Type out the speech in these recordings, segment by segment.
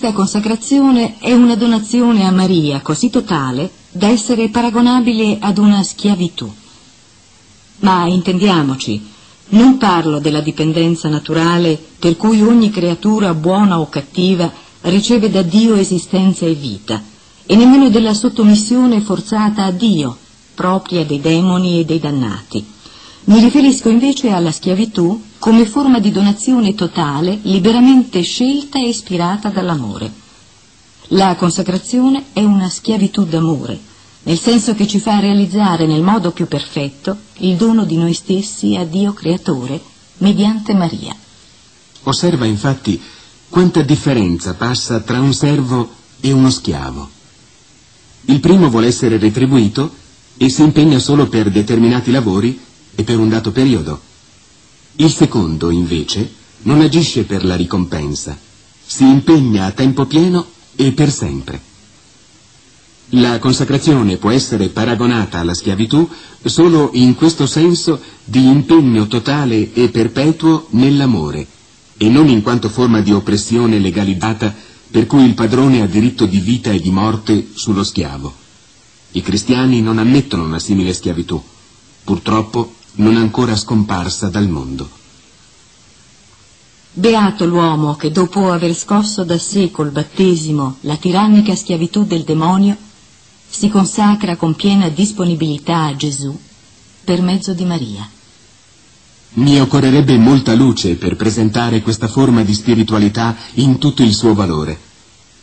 Questa consacrazione è una donazione a Maria così totale da essere paragonabile ad una schiavitù. Ma intendiamoci, non parlo della dipendenza naturale per cui ogni creatura buona o cattiva riceve da Dio esistenza e vita, e nemmeno della sottomissione forzata a Dio, propria dei demoni e dei dannati. Mi riferisco invece alla schiavitù come forma di donazione totale, liberamente scelta e ispirata dall'amore. La consacrazione è una schiavitù d'amore, nel senso che ci fa realizzare nel modo più perfetto il dono di noi stessi a Dio Creatore mediante Maria. Osserva infatti quanta differenza passa tra un servo e uno schiavo. Il primo vuole essere retribuito e si impegna solo per determinati lavori e per un dato periodo il secondo, invece, non agisce per la ricompensa, si impegna a tempo pieno e per sempre. La consacrazione può essere paragonata alla schiavitù solo in questo senso di impegno totale e perpetuo nell'amore e non in quanto forma di oppressione legalizzata per cui il padrone ha diritto di vita e di morte sullo schiavo. I cristiani non ammettono una simile schiavitù. Purtroppo non ancora scomparsa dal mondo. Beato l'uomo che dopo aver scosso da sé col battesimo la tirannica schiavitù del demonio, si consacra con piena disponibilità a Gesù per mezzo di Maria. Mi occorrerebbe molta luce per presentare questa forma di spiritualità in tutto il suo valore.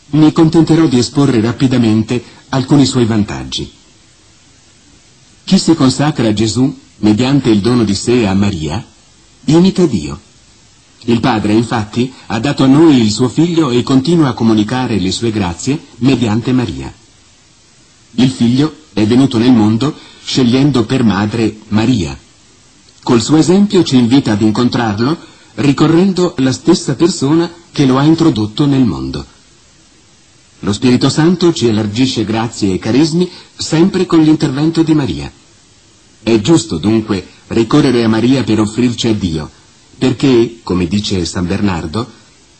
Mi contenterò di esporre rapidamente alcuni suoi vantaggi. Chi si consacra a Gesù mediante il dono di sé a Maria, imita Dio. Il Padre, infatti, ha dato a noi il suo Figlio e continua a comunicare le sue grazie mediante Maria. Il Figlio è venuto nel mondo scegliendo per madre Maria. Col suo esempio ci invita ad incontrarlo ricorrendo la stessa persona che lo ha introdotto nel mondo. Lo Spirito Santo ci elargisce grazie e carismi sempre con l'intervento di Maria. È giusto dunque ricorrere a Maria per offrirci a Dio, perché, come dice San Bernardo,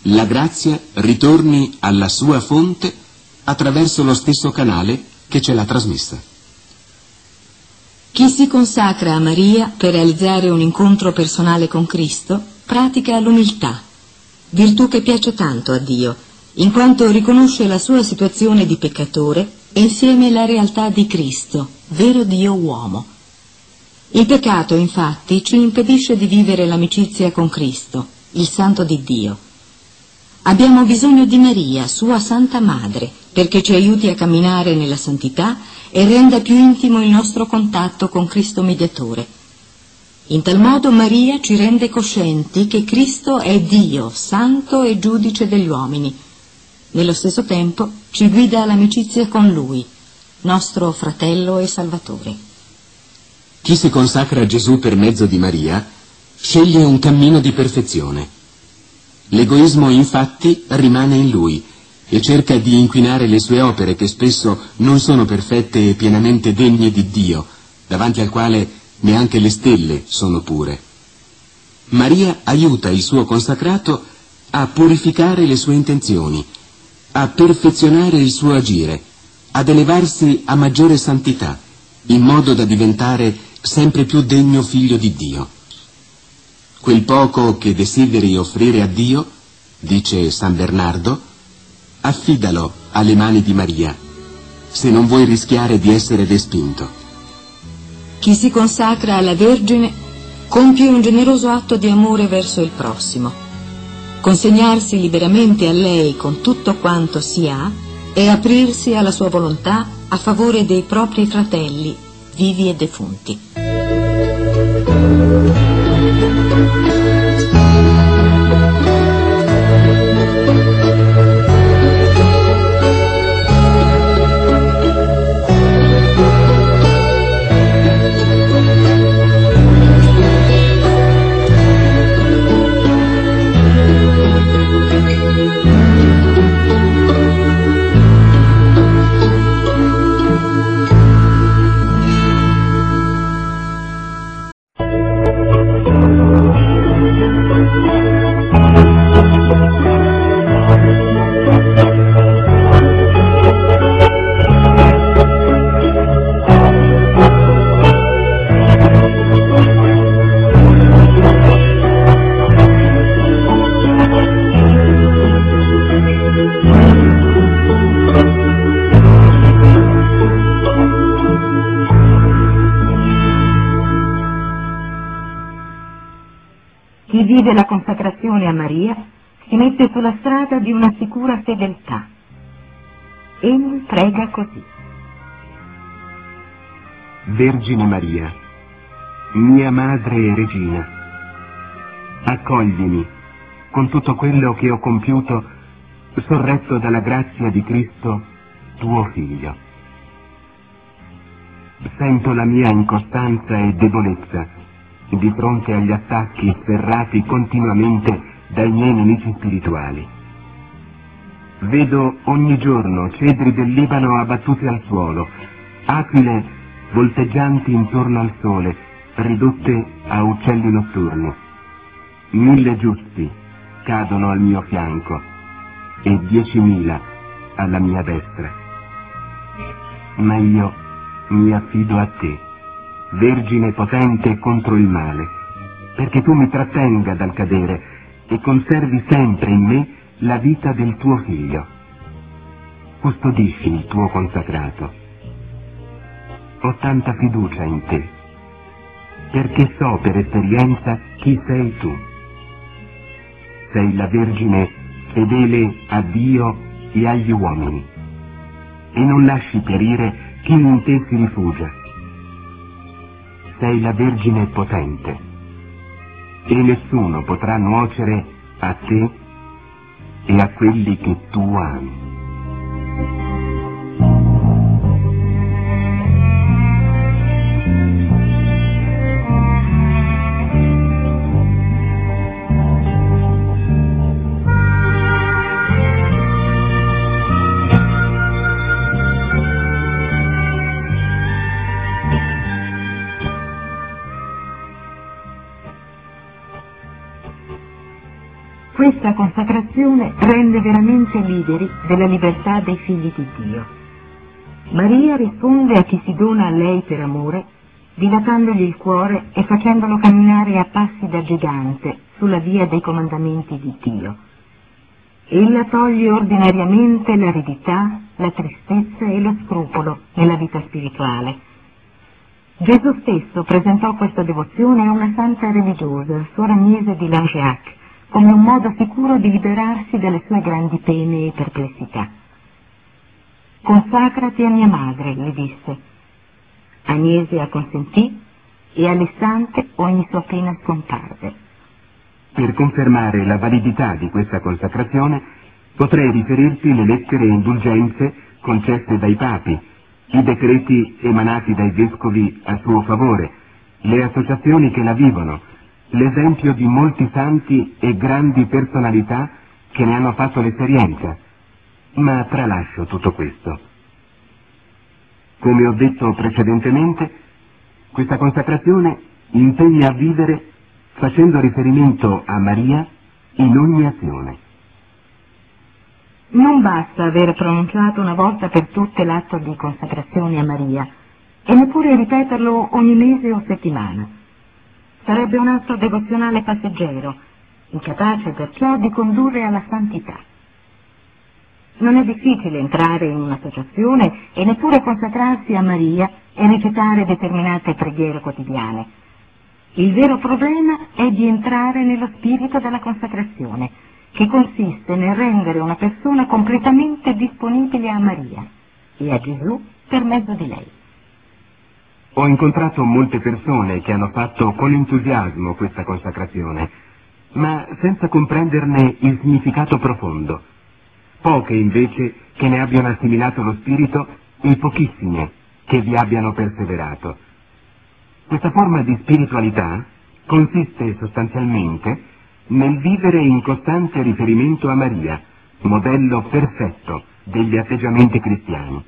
la grazia ritorni alla sua fonte attraverso lo stesso canale che ce l'ha trasmessa. Chi si consacra a Maria per realizzare un incontro personale con Cristo pratica l'umiltà, virtù che piace tanto a Dio, in quanto riconosce la sua situazione di peccatore e insieme la realtà di Cristo, vero Dio uomo il peccato, infatti, ci impedisce di vivere l'amicizia con Cristo, il Santo di Dio. Abbiamo bisogno di Maria, sua Santa Madre, perché ci aiuti a camminare nella santità e renda più intimo il nostro contatto con Cristo Mediatore. In tal modo Maria ci rende coscienti che Cristo è Dio, Santo e Giudice degli uomini. Nello stesso tempo ci guida all'amicizia con Lui, nostro fratello e Salvatore. Chi si consacra a Gesù per mezzo di Maria sceglie un cammino di perfezione. L'egoismo infatti rimane in lui e cerca di inquinare le sue opere che spesso non sono perfette e pienamente degne di Dio, davanti al quale neanche le stelle sono pure. Maria aiuta il suo consacrato a purificare le sue intenzioni, a perfezionare il suo agire, ad elevarsi a maggiore santità, in modo da diventare sempre più degno figlio di Dio. Quel poco che desideri offrire a Dio, dice San Bernardo, affidalo alle mani di Maria, se non vuoi rischiare di essere respinto. Chi si consacra alla Vergine compie un generoso atto di amore verso il prossimo. Consegnarsi liberamente a lei con tutto quanto si ha e aprirsi alla sua volontà a favore dei propri fratelli vivi e defunti. Prega così. Vergine Maria, mia madre e regina, accoglimi con tutto quello che ho compiuto, sorretto dalla grazia di Cristo, tuo Figlio. Sento la mia incostanza e debolezza di fronte agli attacchi serrati continuamente dai miei nemici spirituali. Vedo ogni giorno cedri del Libano abbattuti al suolo, aquile volteggianti intorno al sole, ridotte a uccelli notturni. Mille giusti cadono al mio fianco e diecimila alla mia destra. Ma io mi affido a te Vergine potente contro il male, perché tu mi trattenga dal cadere e conservi sempre in me la vita del tuo figlio. Custodisci il tuo consacrato. Ho tanta fiducia in te, perché so per esperienza chi sei tu. Sei la Vergine fedele a Dio e agli uomini, e non lasci perire chi in te si rifugia sei la Vergine potente e nessuno potrà nuocere a te e a quelli che tu ami. Questa consacrazione rende veramente liberi della libertà dei figli di Dio. Maria risponde a chi si dona a lei per amore, dilatandogli il cuore e facendolo camminare a passi da gigante sulla via dei comandamenti di Dio. Ella toglie ordinariamente l'aridità, la tristezza e lo scrupolo nella vita spirituale. Gesù stesso presentò questa devozione a una santa religiosa, Suor Agnese di Langeac, come un modo sicuro di liberarsi dalle sue grandi pene e perplessità. Consacrati a mia madre, le disse. Agnese acconsentì e all'istante ogni sua pena scomparve. Per confermare la validità di questa consacrazione potrei riferirti le lettere e indulgenze concesse dai papi, i decreti emanati dai vescovi a suo favore, le associazioni che la vivono, l'esempio di molti santi e grandi personalità che ne hanno fatto l'esperienza, ma tralascio tutto questo. Come ho detto precedentemente, questa consacrazione impegna a vivere facendo riferimento a Maria in ogni azione. Non basta aver pronunciato una volta per tutte l'atto di consacrazione a Maria e neppure ripeterlo ogni mese o settimana. Sarebbe un atto devozionale passeggero, incapace perciò di condurre alla santità. Non è difficile entrare in un'associazione e neppure consacrarsi a Maria e recitare determinate preghiere quotidiane. Il vero problema è di entrare nello spirito della consacrazione, che consiste nel rendere una persona completamente disponibile a Maria e a Gesù per mezzo di lei. Ho incontrato molte persone che hanno fatto con entusiasmo questa consacrazione, ma senza comprenderne il significato profondo. Poche invece che ne abbiano assimilato lo spirito e pochissime che vi abbiano perseverato. Questa forma di spiritualità consiste sostanzialmente nel vivere in costante riferimento a Maria, modello perfetto degli atteggiamenti cristiani.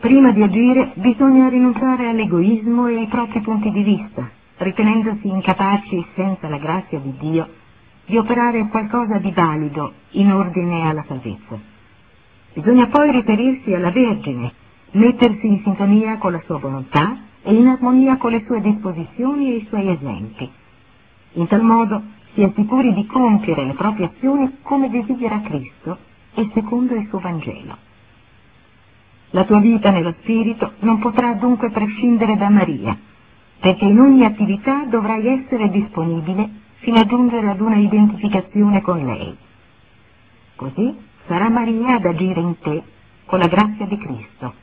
Prima di agire bisogna rinunciare all'egoismo e ai propri punti di vista, ritenendosi incapaci, senza la grazia di Dio, di operare qualcosa di valido in ordine alla salvezza. Bisogna poi riferirsi alla Vergine, mettersi in sintonia con la sua volontà e in armonia con le sue disposizioni e i suoi esempi. In tal modo si è sicuri di compiere le proprie azioni come desidera Cristo e secondo il suo Vangelo. La tua vita nello spirito non potrà dunque prescindere da Maria, perché in ogni attività dovrai essere disponibile fino a giungere ad una identificazione con lei. Così sarà Maria ad agire in te con la grazia di Cristo,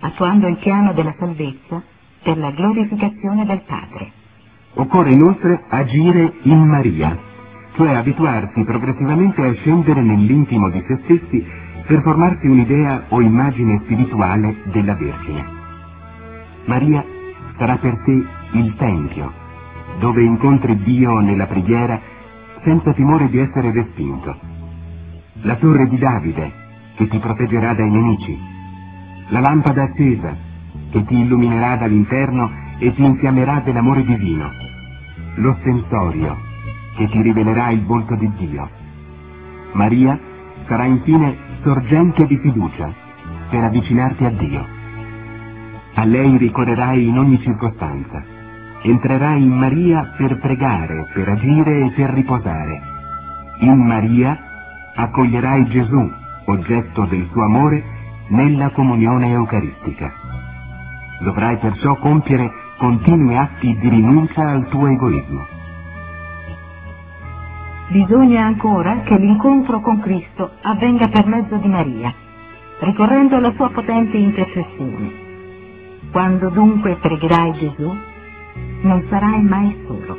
attuando il piano della salvezza per la glorificazione del Padre. Occorre inoltre agire in Maria, cioè abituarsi progressivamente a scendere nell'intimo di se stessi per formarsi un'idea o immagine spirituale della Vergine. Maria sarà per te il Tempio, dove incontri Dio nella preghiera senza timore di essere respinto. La torre di Davide, che ti proteggerà dai nemici. La lampada accesa, che ti illuminerà dall'interno e ti infiammerà dell'amore divino. L'ostensorio, che ti rivelerà il volto di Dio. Maria sarà infine sorgente di fiducia per avvicinarti a Dio. A lei ricorrerai in ogni circostanza. Entrerai in Maria per pregare, per agire e per riposare. In Maria accoglierai Gesù, oggetto del suo amore, nella comunione eucaristica. Dovrai perciò compiere continui atti di rinuncia al tuo egoismo. Bisogna ancora che l'incontro con Cristo avvenga per mezzo di Maria, ricorrendo alla sua potente intercessione. Quando dunque pregherai Gesù, non sarai mai solo.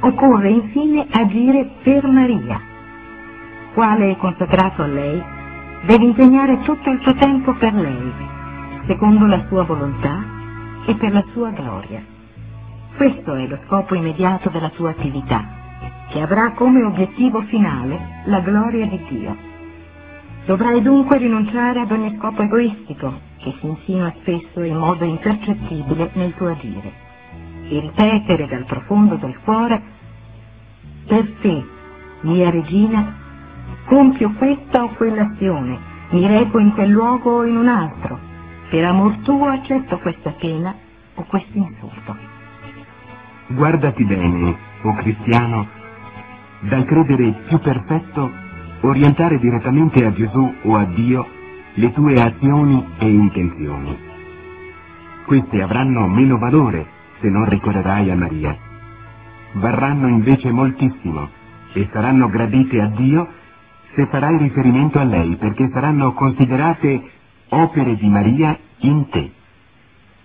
Occorre infine agire per Maria. Quale è consacrato a lei, deve impegnare tutto il suo tempo per lei, secondo la sua volontà e per la sua gloria. Questo è lo scopo immediato della sua attività che avrà come obiettivo finale la gloria di Dio. Dovrai dunque rinunciare ad ogni scopo egoistico che si insinua spesso in modo impercettibile nel tuo agire e ripetere dal profondo del cuore per te, mia regina, compio questa o quell'azione, mi reco in quel luogo o in un altro, per amor tuo accetto questa pena o questo insulto. Guardati bene, o oh cristiano, dal credere più perfetto orientare direttamente a Gesù o a Dio le tue azioni e intenzioni. Queste avranno meno valore se non ricorrerai a Maria. Varranno invece moltissimo e saranno gradite a Dio se farai riferimento a lei perché saranno considerate opere di Maria in te.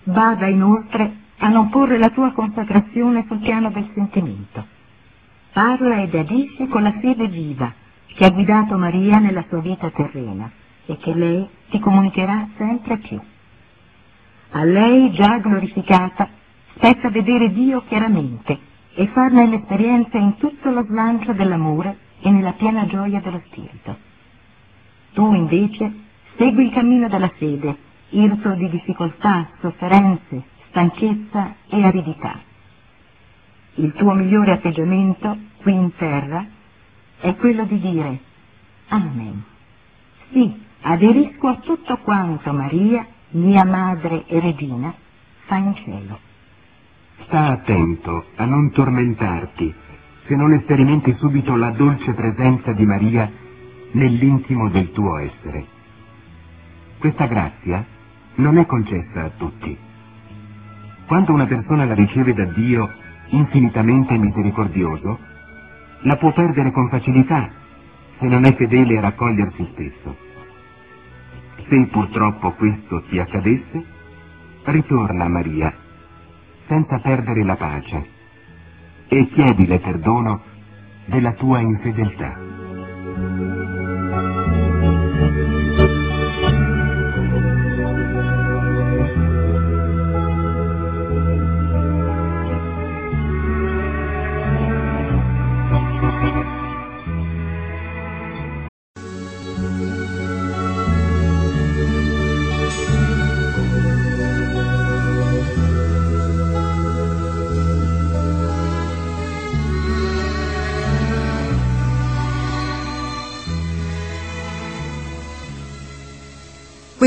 Bada inoltre a non porre la tua consacrazione sul piano del sentimento Parla ed agisce con la fede viva che ha guidato Maria nella sua vita terrena e che lei ti comunicherà sempre più. A lei, già glorificata, spetta vedere Dio chiaramente e farne l'esperienza in tutto lo slancio dell'amore e nella piena gioia dello Spirito. Tu invece segui il cammino della fede, irto di difficoltà, sofferenze, stanchezza e aridità il tuo migliore atteggiamento qui in terra è quello di dire Amen. Sì, aderisco a tutto quanto Maria, mia madre e regina, fa in cielo. Sta attento a non tormentarti se non sperimenti subito la dolce presenza di Maria nell'intimo del tuo essere. Questa grazia non è concessa a tutti. Quando una persona la riceve da Dio infinitamente misericordioso, la può perdere con facilità se non è fedele a raccogliersi stesso. Se purtroppo questo ti accadesse, ritorna a Maria senza perdere la pace e chiedile perdono della tua infedeltà.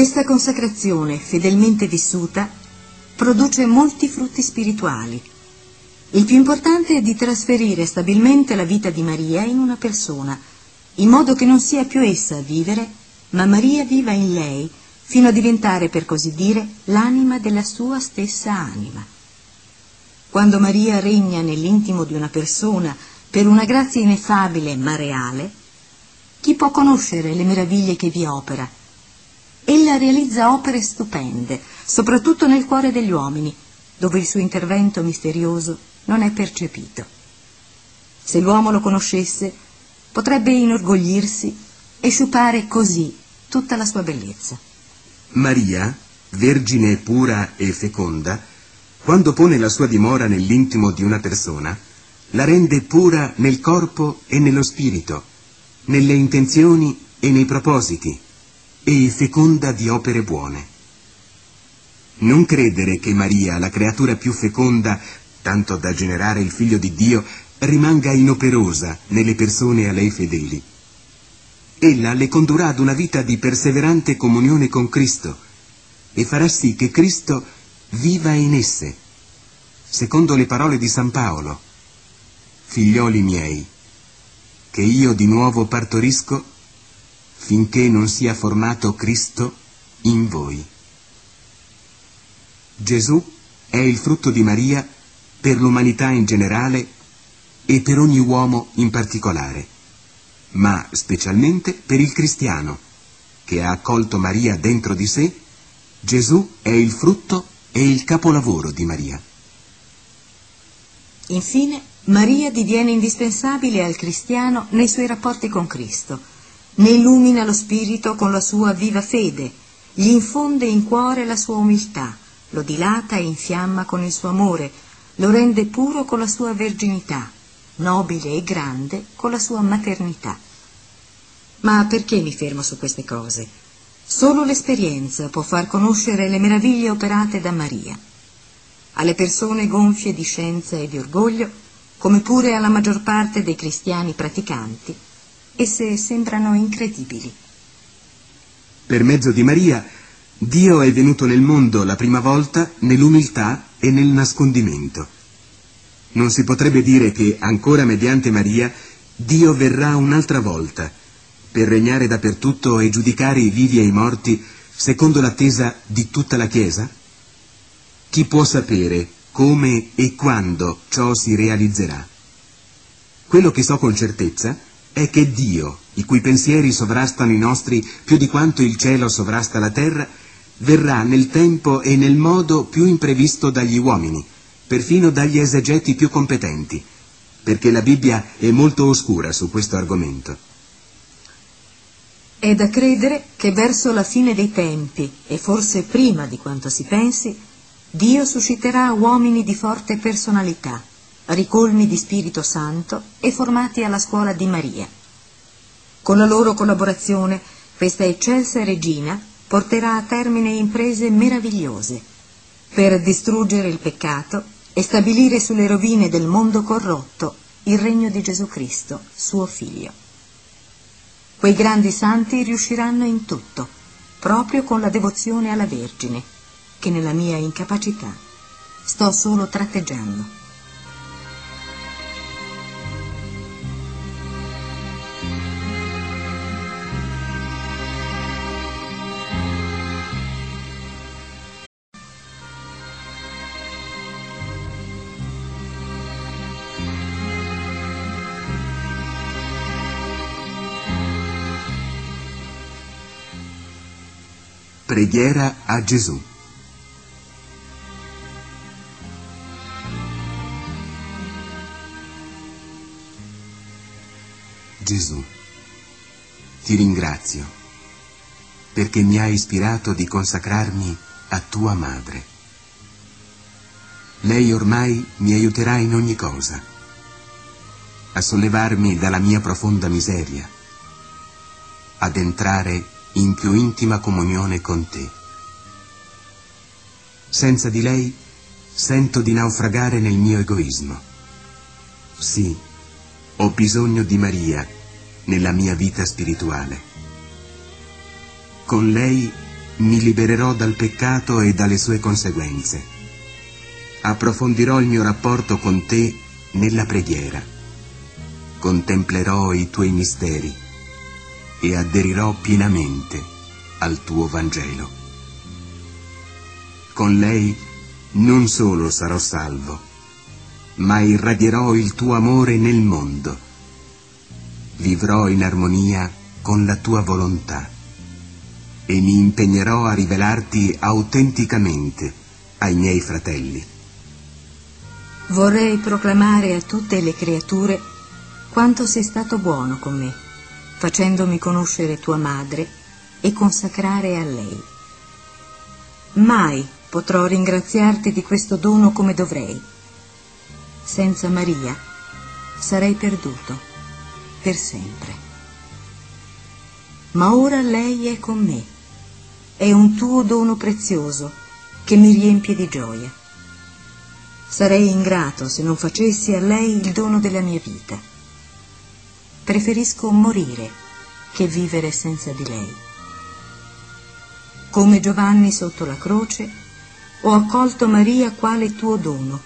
Questa consacrazione, fedelmente vissuta, produce molti frutti spirituali. Il più importante è di trasferire stabilmente la vita di Maria in una persona, in modo che non sia più essa a vivere, ma Maria viva in lei, fino a diventare, per così dire, l'anima della sua stessa anima. quando Maria regna nell'intimo di una persona per una grazia ineffabile ma reale, chi può conoscere le meraviglie che vi opera? Ella realizza opere stupende, soprattutto nel cuore degli uomini, dove il suo intervento misterioso non è percepito. Se l'uomo lo conoscesse, potrebbe inorgoglirsi e sciupare così tutta la sua bellezza. Maria, vergine pura e feconda, quando pone la sua dimora nell'intimo di una persona, la rende pura nel corpo e nello spirito, nelle intenzioni e nei propositi, e feconda di opere buone. Non credere che Maria, la creatura più feconda, tanto da generare il figlio di Dio, rimanga inoperosa nelle persone a lei fedeli. Ella le condurrà ad una vita di perseverante comunione con Cristo e farà sì che Cristo viva in esse, secondo le parole di San Paolo. Figlioli miei, che io di nuovo partorisco finché non sia formato Cristo in voi. Gesù è il frutto di Maria per l'umanità in generale e per ogni uomo in particolare, ma specialmente per il cristiano, che ha accolto Maria dentro di sé, Gesù è il frutto e il capolavoro di Maria. Infine, Maria diviene indispensabile al cristiano nei suoi rapporti con Cristo, ne illumina lo spirito con la sua viva fede, gli infonde in cuore la sua umiltà, lo dilata e infiamma con il suo amore, lo rende puro con la sua verginità, nobile e grande con la sua maternità. Ma perché mi fermo su queste cose? Solo l'esperienza può far conoscere le meraviglie operate da Maria. Alle persone gonfie di scienza e di orgoglio, come pure alla maggior parte dei cristiani praticanti, esse sembrano incredibili. Per mezzo di Maria, Dio è venuto nel mondo la prima volta nell'umiltà e nel nascondimento. Non si potrebbe dire che, ancora mediante Maria, Dio verrà un'altra volta, per regnare dappertutto e giudicare i vivi e i morti secondo l'attesa di tutta la Chiesa? Chi può sapere come e quando ciò si realizzerà? Quello che so con certezza è che Dio, i cui pensieri sovrastano i nostri più di quanto il cielo sovrasta la terra, verrà nel tempo e nel modo più imprevisto dagli uomini, perfino dagli esegeti più competenti, perché la Bibbia è molto oscura su questo argomento. È da credere che verso la fine dei tempi, e forse prima di quanto si pensi, Dio susciterà uomini di forte personalità, ricolmi di Spirito Santo e formati alla scuola di Maria. Con la loro collaborazione, questa eccelsa regina porterà a termine imprese meravigliose per distruggere il peccato e stabilire sulle rovine del mondo corrotto il regno di Gesù Cristo, suo figlio. Quei grandi santi riusciranno in tutto, proprio con la devozione alla Vergine, che nella mia incapacità sto solo tratteggiando. Preghiera a Gesù. Gesù, ti ringrazio perché mi hai ispirato di consacrarmi a tua madre. Lei ormai mi aiuterà in ogni cosa, a sollevarmi dalla mia profonda miseria, ad entrare in più intima comunione con te. Senza di lei sento di naufragare nel mio egoismo. Sì, ho bisogno di Maria nella mia vita spirituale. Con lei mi libererò dal peccato e dalle sue conseguenze. Approfondirò il mio rapporto con te nella preghiera. Contemplerò i tuoi misteri e aderirò pienamente al tuo Vangelo. Con lei non solo sarò salvo, ma irradierò il tuo amore nel mondo. Vivrò in armonia con la tua volontà e mi impegnerò a rivelarti autenticamente ai miei fratelli. Vorrei proclamare a tutte le creature quanto sei stato buono con me, facendomi conoscere tua madre e consacrare a lei. Mai potrò ringraziarti di questo dono come dovrei. Senza Maria sarei perduto per sempre. Ma ora lei è con me, è un tuo dono prezioso che mi riempie di gioia. Sarei ingrato se non facessi a lei il dono della mia vita. Preferisco morire che vivere senza di lei. Come Giovanni sotto la croce, ho accolto Maria quale tuo dono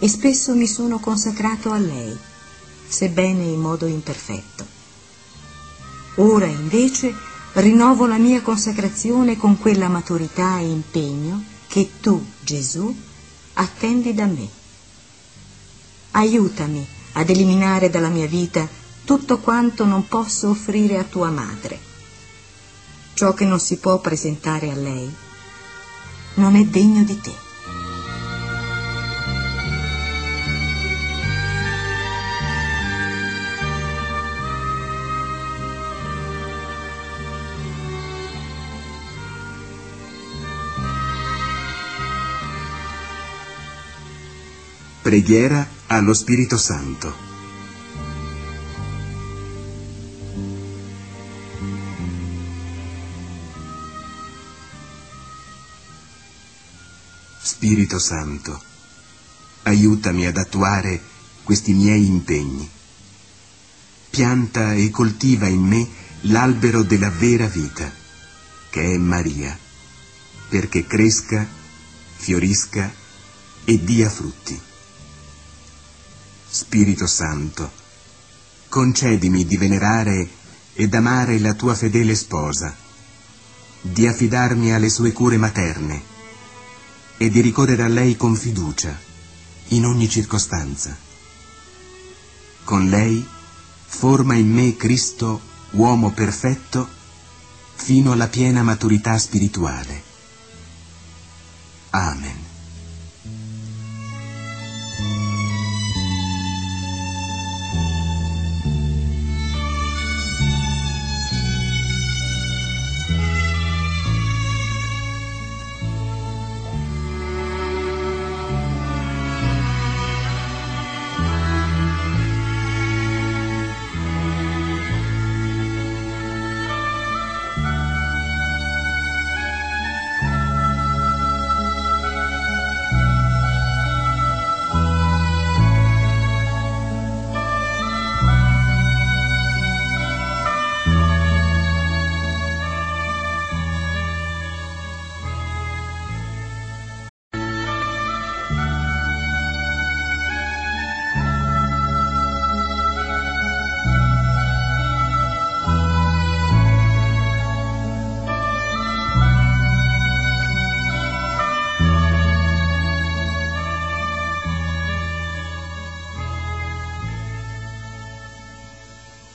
e spesso mi sono consacrato a lei, sebbene in modo imperfetto. Ora invece rinnovo la mia consacrazione con quella maturità e impegno che tu, Gesù, attendi da me. Aiutami ad eliminare dalla mia vita tutto quanto non posso offrire a tua madre ciò che non si può presentare a lei, non è degno di te. Preghiera allo Spirito Santo. Spirito Santo, aiutami ad attuare questi miei impegni. Pianta e coltiva in me l'albero della vera vita, che è Maria, perché cresca, fiorisca e dia frutti. Spirito Santo, concedimi di venerare ed amare la tua fedele sposa, di affidarmi alle sue cure materne, e di ricorrere a lei con fiducia, in ogni circostanza. Con lei forma in me Cristo uomo perfetto fino alla piena maturità spirituale. Amen.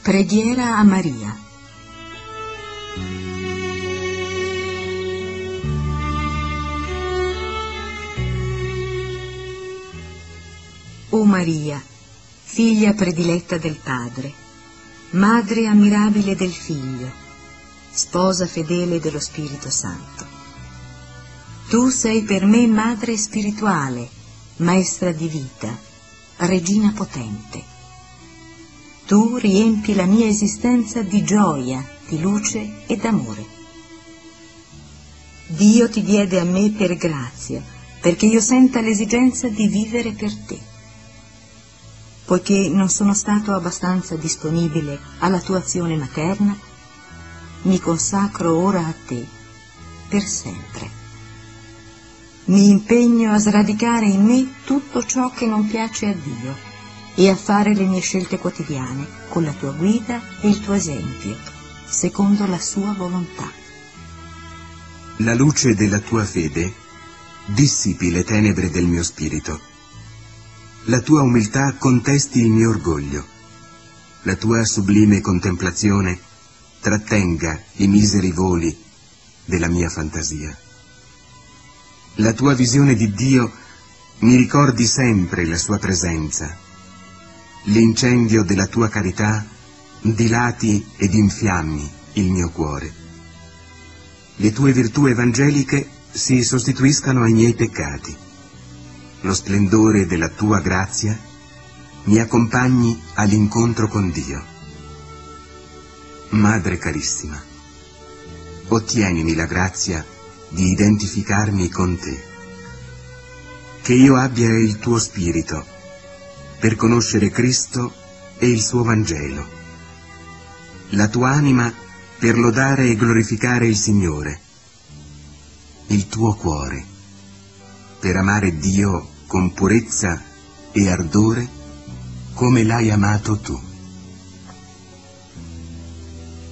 Preghiera a Maria. O Maria, figlia prediletta del Padre, madre ammirabile del Figlio, sposa fedele dello Spirito Santo. Tu sei per me madre spirituale, maestra di vita, regina potente tu riempi la mia esistenza di gioia, di luce e d'amore. Dio ti diede a me per grazia, perché io senta l'esigenza di vivere per te. Poiché non sono stato abbastanza disponibile alla tua azione materna, mi consacro ora a te, per sempre. Mi impegno a sradicare in me tutto ciò che non piace a Dio e a fare le mie scelte quotidiane con la tua guida e il tuo esempio, secondo la sua volontà. La luce della tua fede dissipi le tenebre del mio spirito. la tua umiltà contesti il mio orgoglio. La tua sublime contemplazione trattenga i miseri voli della mia fantasia. La tua visione di Dio mi ricordi sempre la sua presenza. L'incendio della tua carità dilati ed infiammi il mio cuore. Le tue virtù evangeliche si sostituiscano ai miei peccati. Lo splendore della tua grazia mi accompagni all'incontro con Dio. Madre carissima, ottienimi la grazia di identificarmi con te. Che io abbia il tuo spirito per conoscere Cristo e il suo Vangelo. La tua anima per lodare e glorificare il Signore. Il tuo cuore per amare Dio con purezza e ardore come l'hai amato tu.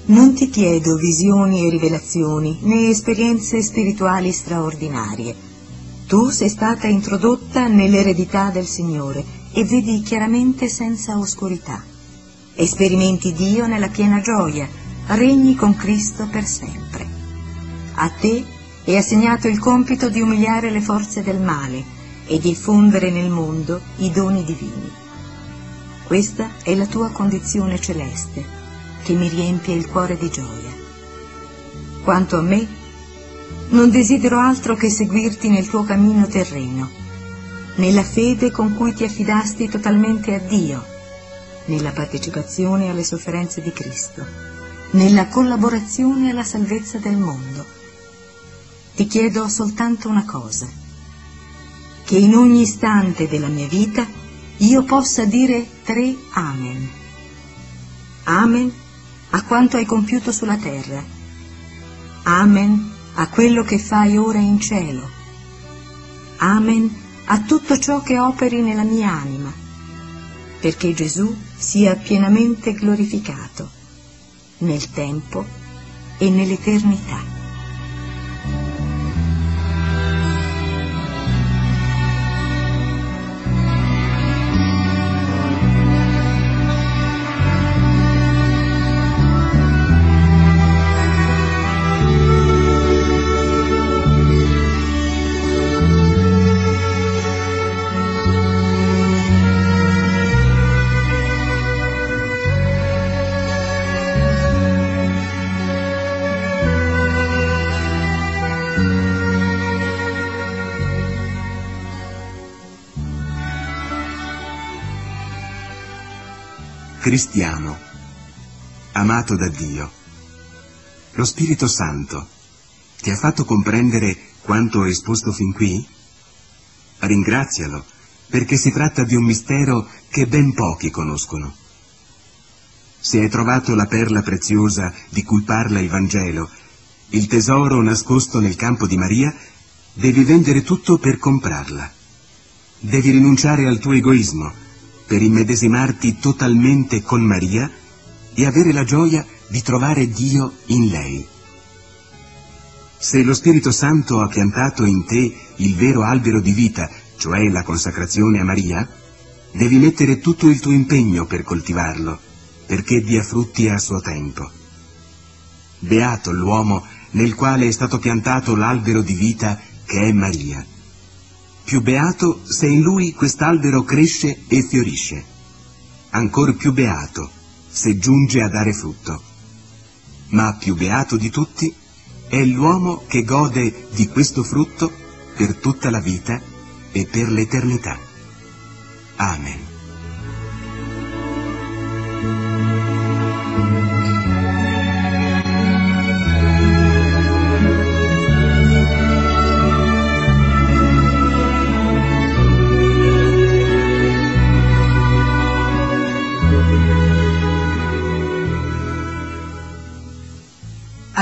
Non ti chiedo visioni e rivelazioni né esperienze spirituali straordinarie. Tu sei stata introdotta nell'eredità del Signore e vedi chiaramente senza oscurità. Esperimenti Dio nella piena gioia, regni con Cristo per sempre. A te è assegnato il compito di umiliare le forze del male e diffondere nel mondo i doni divini. Questa è la tua condizione celeste, che mi riempie il cuore di gioia. Quanto a me, non desidero altro che seguirti nel tuo cammino terreno, nella fede con cui ti affidasti totalmente a Dio, nella partecipazione alle sofferenze di Cristo, nella collaborazione alla salvezza del mondo. Ti chiedo soltanto una cosa, che in ogni istante della mia vita io possa dire tre Amen. Amen a quanto hai compiuto sulla terra. Amen a quello che fai ora in cielo. Amen a tutto ciò che operi nella mia anima, perché Gesù sia pienamente glorificato nel tempo e nell'eternità. Cristiano, amato da Dio. Lo Spirito Santo ti ha fatto comprendere quanto ho esposto fin qui? Ringrazialo, perché si tratta di un mistero che ben pochi conoscono. Se hai trovato la perla preziosa di cui parla il Vangelo, il tesoro nascosto nel campo di Maria, devi vendere tutto per comprarla. Devi rinunciare al tuo egoismo, per immedesimarti totalmente con Maria e avere la gioia di trovare Dio in lei. Se lo Spirito Santo ha piantato in te il vero albero di vita, cioè la consacrazione a Maria, devi mettere tutto il tuo impegno per coltivarlo, perché dia frutti a suo tempo. Beato l'uomo nel quale è stato piantato l'albero di vita che è Maria più beato se in lui quest'albero cresce e fiorisce. Ancor più beato se giunge a dare frutto. Ma più beato di tutti è l'uomo che gode di questo frutto per tutta la vita e per l'eternità. Amen.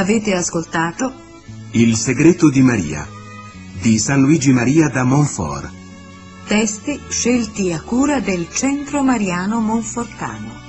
Avete ascoltato Il segreto di Maria di San Luigi Maria da Montfort. Testi scelti a cura del Centro Mariano Monfortano.